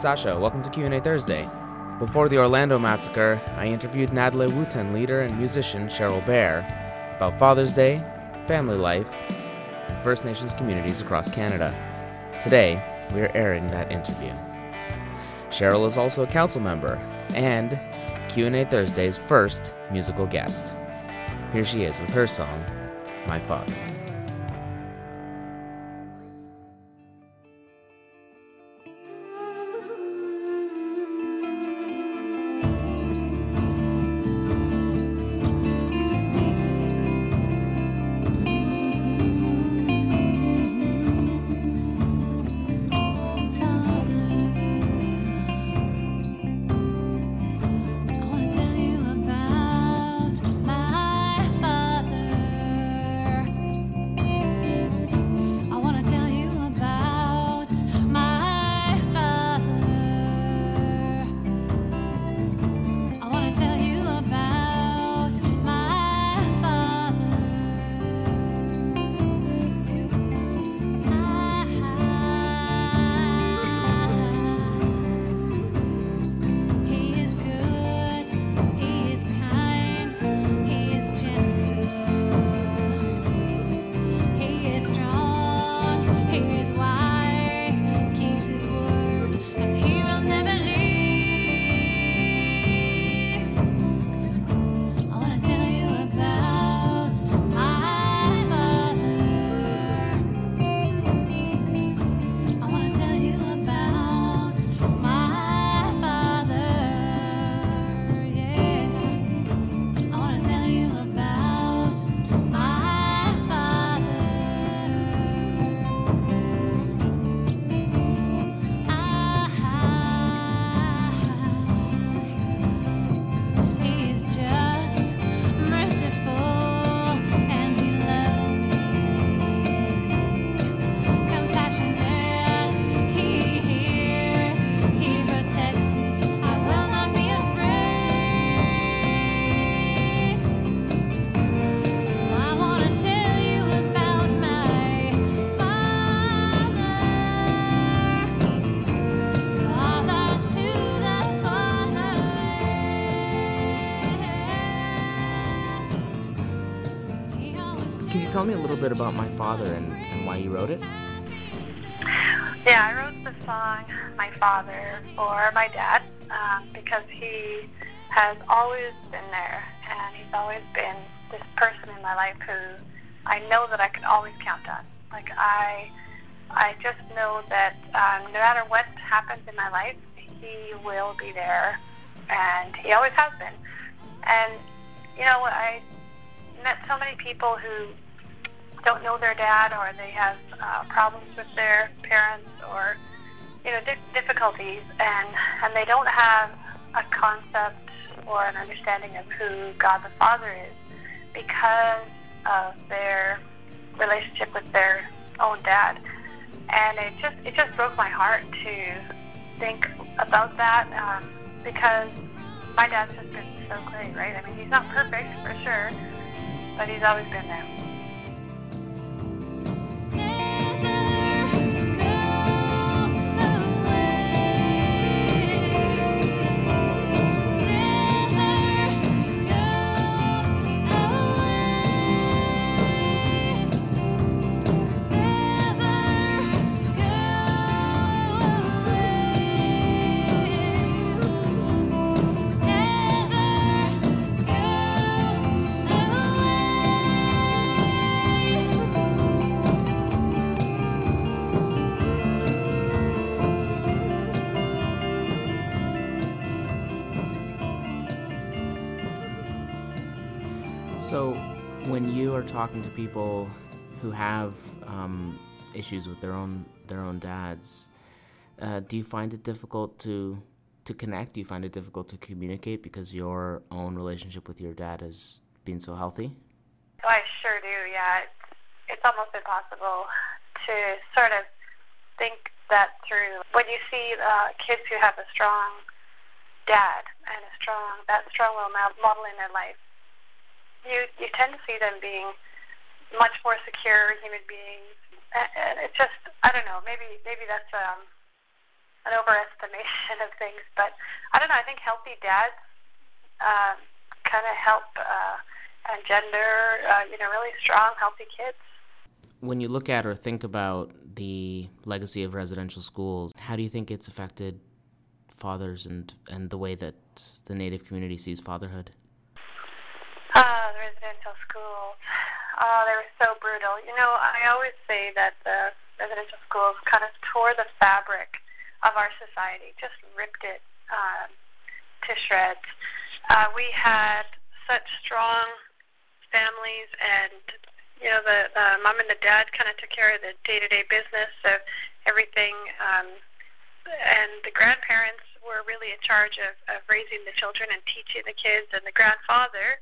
Sacha. Welcome to Q&A Thursday. Before the Orlando massacre, I interviewed Nadleh Whut'en leader and musician Cheryl Bear about Father's Day, family life, and First Nations communities across Canada. Today, we are airing that interview. Cheryl is also a council member and Q&A Thursday's first musical guest. Here she is with her song, My Father. Tell me a little bit about my father and, and why you wrote it? Yeah, I wrote the song My Father for my dad um, because he has always been there and he's always been this person in my life who I know that I can always count on. Like I, I just know that um, no matter what happens in my life, he will be there, and he always has been. And you know, I met so many people who don't know their dad or they have uh, problems with their parents or you know di- difficulties and and they don't have a concept or an understanding of who God the Father is because of their relationship with their own dad. And it just it just broke my heart to think about that um, because my dad's just been so great right? I mean he's not perfect for sure but he's always been there So, when you are talking to people who have um, issues with their own their own dads, uh, do you find it difficult to to connect? Do you find it difficult to communicate because your own relationship with your dad has been so healthy? Oh, I sure do. Yeah, it's it's almost impossible to sort of think that through. When you see uh, kids who have a strong dad and a strong that strong role model in their life, you you tend to see them being much more secure human beings. And it's just I don't know. Maybe maybe that's um an overestimation of things. But I don't know. I think healthy dads um, kind of help uh, engender, uh, you know, really strong, healthy kids. When you look at or think about the legacy of residential schools, how do you think it's affected fathers and, and the way that the Native community sees fatherhood? Uh, the residential schools. Oh, they were so brutal. You know, I always say that the residential schools kind of tore the fabric of our society, just ripped it um, to shreds. Uh, we had such strong families, and you know, the, the mom and the dad kind of took care of the day-to-day business of everything, um, and the grandparents were really in charge of, of raising the children and teaching the kids, and the grandfather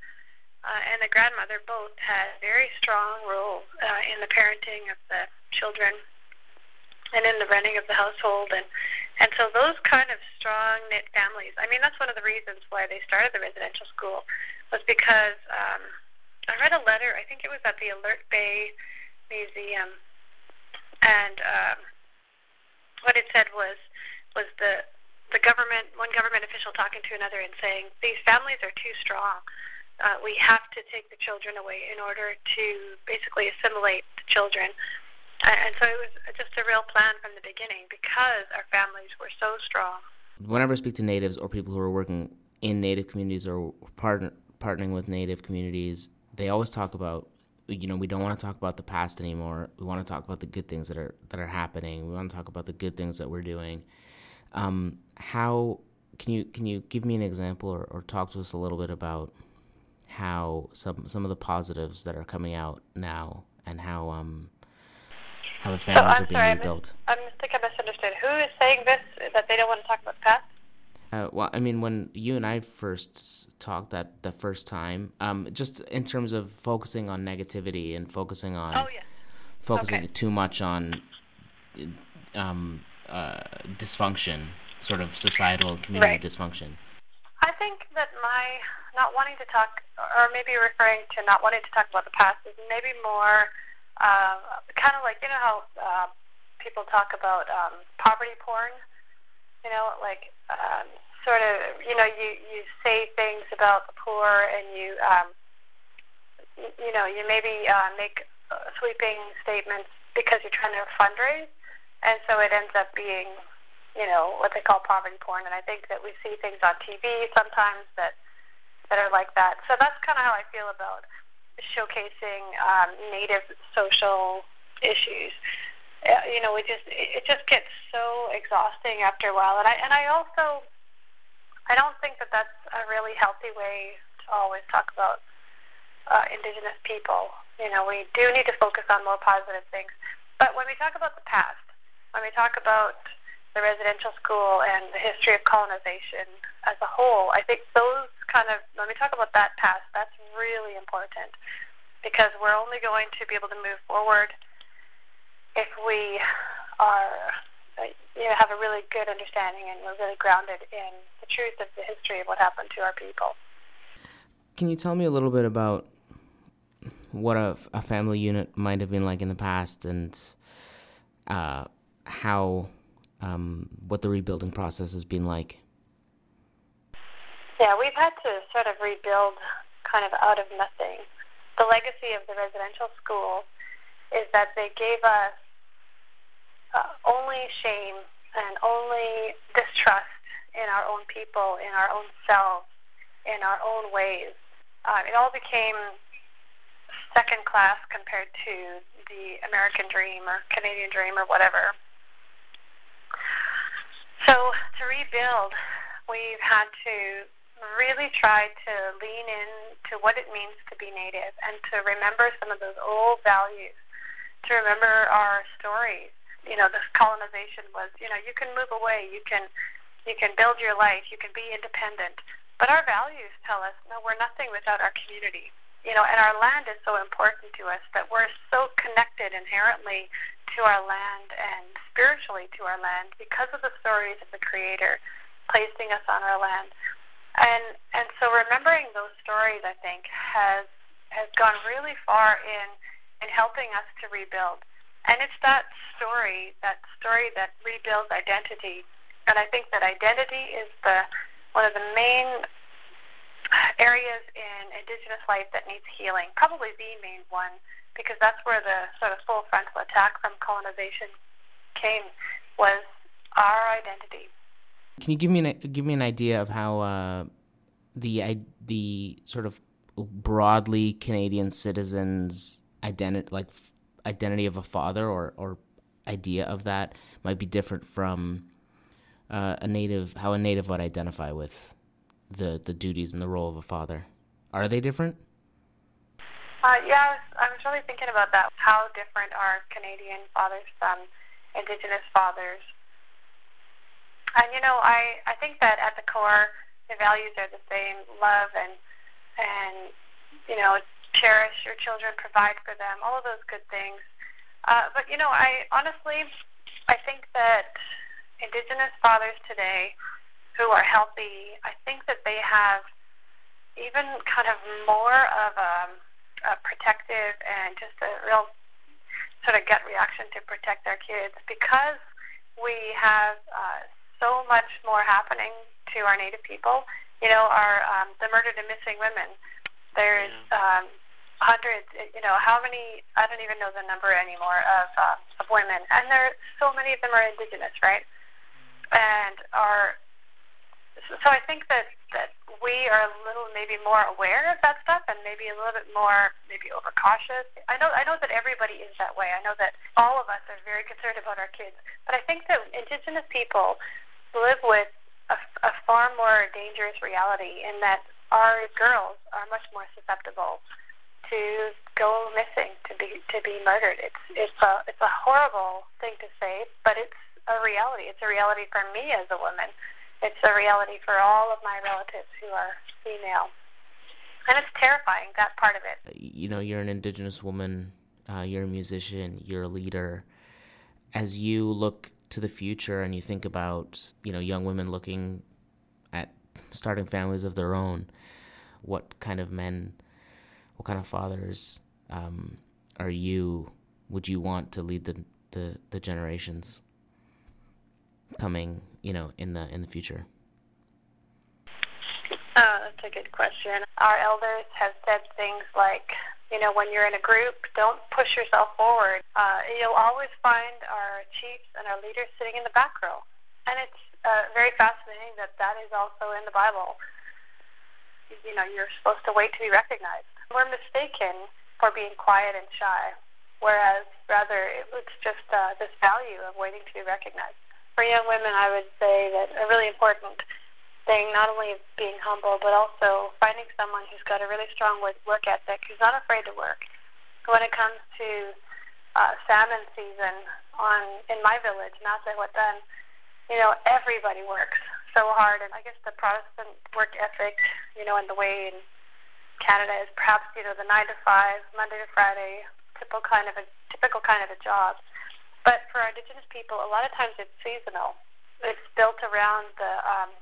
uh, and the grandmother both had very strong roles uh, in the parenting of the children and in the running of the household. And and so those kind of strong knit families i mean that's one of the reasons why they started the residential school was because um i read a letter i think it was at the alert bay museum. And um what it said was was the the government one government official talking to another and saying these families are too strong uh, we have to take the children away in order to basically assimilate the children and so it was just a real plan from the beginning because our families were so strong. Whenever I speak to natives or people who are working in native communities or partner, partnering with native communities, they always talk about you know we don't want to talk about the past anymore. We want to talk about the good things that are that are happening. We want to talk about the good things that we're doing. Um, how can you can you give me an example or, or talk to us a little bit about how some some of the positives that are coming out now and how um, how the families so, are being sorry, rebuilt. I, mis- I think I misunderstood. Who is saying this? That they don't want to talk about the past? Uh, well, I mean, when you and I first talked that the first time, um, just in terms of focusing on negativity and focusing on, oh yeah, focusing okay. too much on um, uh, dysfunction, sort of societal community right. dysfunction. Think that my not wanting to talk, or maybe referring to not wanting to talk about the past, is maybe more uh, kind of like you know how uh, people talk about um, poverty porn. You know, like um, sort of you know you you say things about the poor and you um, you know you maybe uh, make sweeping statements because you're trying to fundraise, and so it ends up being you know what they call poverty porn. And I think that we see things on TV sometimes that that are like that. So that's kind of how I feel about showcasing um, Native social issues. Uh, you know, it just it just gets so exhausting after a while, and I and I also I don't think that that's a really healthy way to always talk about uh, Indigenous people. You know, we do need to focus on more positive things. But when we talk about the past, when we talk about the residential school and the history of colonization as a whole, I think those kind of, when we talk about that past, that's really important because we're only going to be able to move forward if we are, you know, have a really good understanding and we're really grounded in the truth of the history of what happened to our people. Can you tell me a little bit about what a, a family unit might have been like in the past and uh, how um, what the rebuilding process has been like? Yeah, we've had to sort of rebuild kind of out of nothing. The legacy of the residential school is that they gave us uh, only shame and only distrust in our own people, in our own selves, in our own ways. Uh, it all became second class compared to the American dream or Canadian dream or whatever. To rebuild, we've had to really try to lean in to what it means to be Native and to remember some of those old values, to remember our stories. You know, this colonization was, you know, you can move away, you can you can build your life, you can be independent. But our values tell us, no, we're nothing without our community. You know, and our land is so important to us that we're so connected inherently to our land and spiritually to our land because of the stories of the Creator placing us on our land. And and so remembering those stories, I think, has has gone really far in in helping us to rebuild. And it's that story, that story that rebuilds identity And I think that identity is the one of the main areas in Indigenous life that needs healing, probably the main one, because that's where the sort of full frontal attack from colonization came was our identity. Can you give me an, give me an idea of how uh, the the sort of broadly Canadian citizens identity like identity of a father or or idea of that might be different from uh, a native how a native would identify with the the duties and the role of a father are they different uh, yeah I was, I was really thinking about that how different are Canadian fathers from indigenous fathers. And you know I I think that at the core the values are the same love and and you know cherish your children provide for them all of those good things. Uh, but you know, I honestly, I think that Indigenous fathers today who are healthy, I think that they have even kind of more of a, a protective and just a real sort of gut reaction to protect their kids because we have uh, so much more happening to our Native people. You know, our um, the murdered and missing women. There's yeah. um, hundreds, you know, how many, I don't even know the number anymore of, uh, of women. And there, so many of them are indigenous, right? And are, so I think that, that we are a little maybe more aware of that stuff and maybe a little bit more maybe overcautious. I know, I know that everybody is that way. I know that all of us are very concerned about our kids. But I think that indigenous people live with a, a far more dangerous reality in that our girls are much more susceptible to go missing, to be to be murdered. It's it's a it's a horrible thing to say, but it's a reality. It's a reality for me as a woman. It's a reality for all of my relatives who are female, and it's terrifying. That part of it. You know, you're an Indigenous woman. Uh, you're a musician. You're a leader. As you look to the future and you think about you know young women looking at starting families of their own, what kind of men what kind of fathers um, are you? Would you want to lead the, the, the generations coming, you know, in the in the future? Uh, that's a good question. Our elders have said things like, you know, when you're in a group, don't push yourself forward. Uh, you'll always find our chiefs and our leaders sitting in the back row. And it's uh, very fascinating that that is also in the Bible. You know, you're supposed to wait to be recognized. We're mistaken for being quiet and shy, whereas rather it's just uh, this value of waiting to be recognized. For young women, I would say that a really important thing, not only being humble, but also finding someone who's got a really strong work ethic, who's not afraid to work. When it comes to uh, salmon season on in my village, Nadleh Whut'en, you know, everybody works so hard, and I guess the Protestant work ethic, you know, and the way in Canada is perhaps you know the nine to five, Monday to Friday, typical kind of a typical kind of a job. But for Indigenous people, a lot of times it's seasonal. It's built around the um,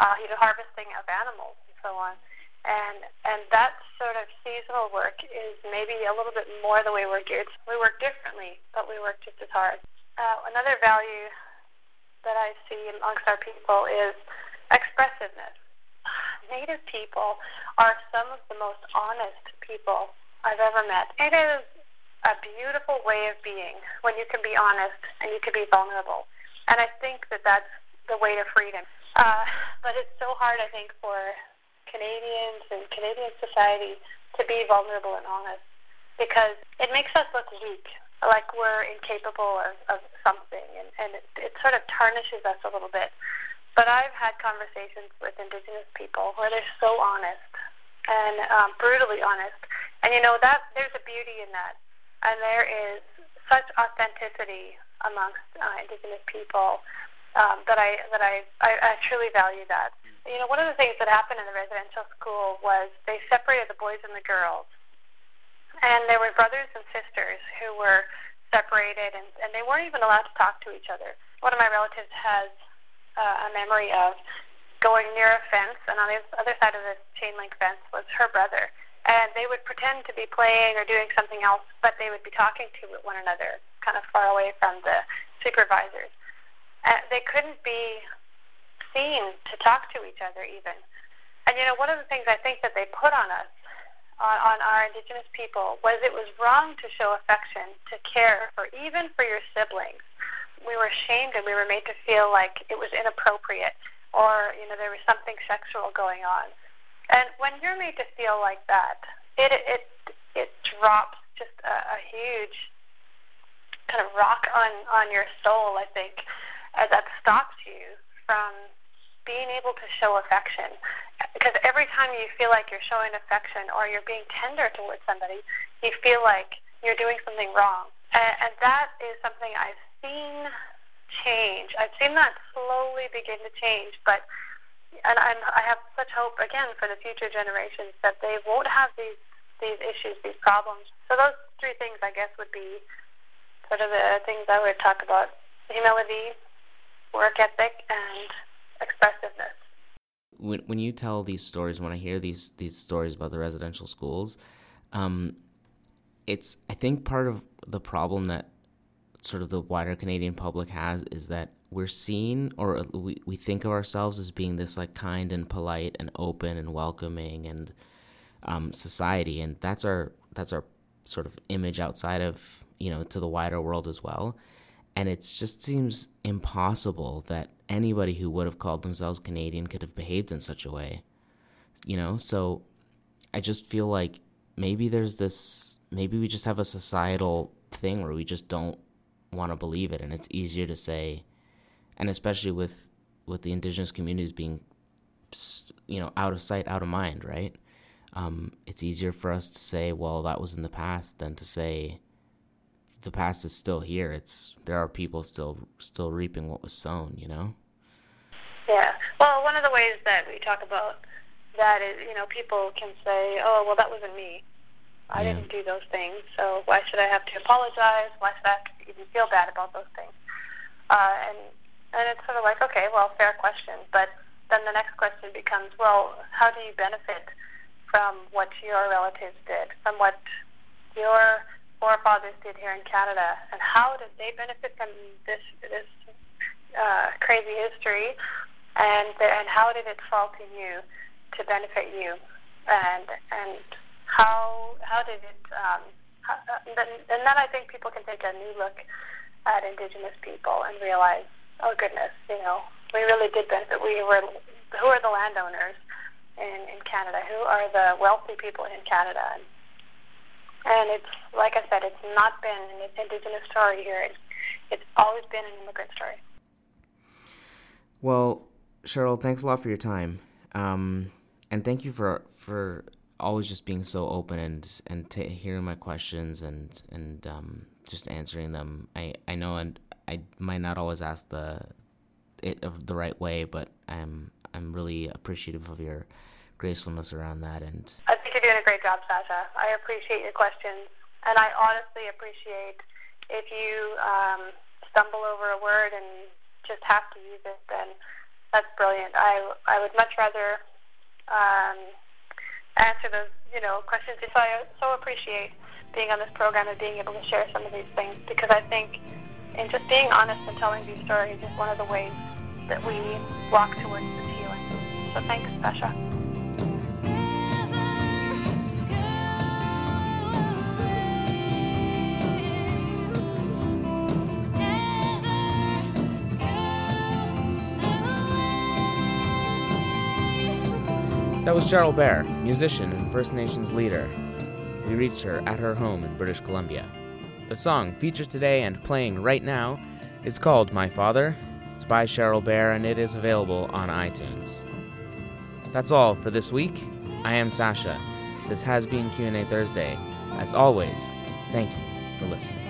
uh, you know harvesting of animals and so on, and and that sort of seasonal work is maybe a little bit more the way we're geared. We work differently, but we work just as hard. Uh, another value that I see amongst our people is expressiveness. Native people are some of the most honest people I've ever met. Is a beautiful way of being when you can be honest and you can be vulnerable. And I think that that's the way to freedom. Uh, but it's so hard, I think, for Canadians and Canadian society to be vulnerable and honest because it makes us look weak, like we're incapable of, of something, and, and it, it sort of tarnishes us a little bit. But I've had conversations with Indigenous people where they're so honest and um, brutally honest, and you know that there's a beauty in that, and there is such authenticity amongst uh, Indigenous people um, that I that I, I I truly value that. You know, one of the things that happened in the residential school was they separated the boys and the girls, and there were brothers and sisters who were separated, and and they weren't even allowed to talk to each other. One of my relatives has uh, a memory of going near a fence, and on the other side of the chain link fence was her brother. And they would pretend to be playing or doing something else, but they would be talking to one another, kind of far away from the supervisors. Uh, they couldn't be seen to talk to each other even. And you know, one of the things I think that they put on us, on, on our Indigenous people, was it was wrong to show affection, to care for even for your siblings. We were shamed and we were made to feel like it was inappropriate, or you know, there was something sexual going on. And when you're made to feel like that, it it it drops just a, a huge kind of rock on on your soul. I think uh, that stops you from being able to show affection. Because every time you feel like you're showing affection or you're being tender towards somebody, you feel like you're doing something wrong. And, and that is something I've seen change. I've seen that slowly begin to change, but and I have such hope again for the future generations that they won't have these these issues, these problems. So those three things, I guess, would be sort of the things I would talk about: humility, work ethic, and expressiveness. When when you tell these stories, when I hear these these stories about the residential schools, um, it's I think part of the problem that sort of the wider Canadian public has is that we're seen or we, we think of ourselves as being this like kind and polite and open and welcoming and um, society and that's our that's our sort of image outside of you know to the wider world as well and it just seems impossible that anybody who would have called themselves Canadian could have behaved in such a way. You know, so I just feel like maybe there's this maybe we just have a societal thing where we just don't want to believe it and it's easier to say and especially with with the indigenous communities being you know out of sight out of mind right um, it's easier for us to say well that was in the past than to say the past is still here. It's there are people still still reaping what was sown. You know. Yeah. Well, one of the ways that we talk about that is, you know, people can say, "Oh, well, that wasn't me. I yeah. didn't do those things. So why should I have to apologize? Why should I have to even feel bad about those things?" Uh, and and it's sort of like, okay, well, fair question, but then the next question becomes, well, how do you benefit from what your relatives did, from what your forefathers did here in Canada, and how did they benefit from this this uh, crazy history, and and how did it fall to you to benefit you, and and how how did it um, how, uh, and then I think people can take a new look at Indigenous people and realize, oh goodness, you know, we really did benefit. We were who are the landowners in in Canada? Who are the wealthy people in Canada? And, and it's like I said, it's not been an Indigenous story here. It's, it's always been an immigrant story. Well, Cheryl, thanks a lot for your time, um, and thank you for for always just being so open and and t- hearing my questions and and um, just answering them. I I know and I might not always ask the it of the right way, but I'm I'm really appreciative of your gracefulness around that. And I think you're doing a great job, Sacha. I appreciate your questions, and I honestly appreciate if you um, stumble over a word and just have to use it. Then that's brilliant. I I would much rather um, answer those you know questions. So I so appreciate being on this program and being able to share some of these things because I think in just being honest and telling these stories is one of the ways that we walk towards this healing. So thanks, Sacha. That was Cheryl Bear, musician and First Nations leader. We reached her at her home in British Columbia. The song featured today and playing right now is called My Father. It's by Cheryl Bear and it is available on iTunes. That's all for this week. I am Sacha. This has been Q&A Thursday. As always, thank you for listening.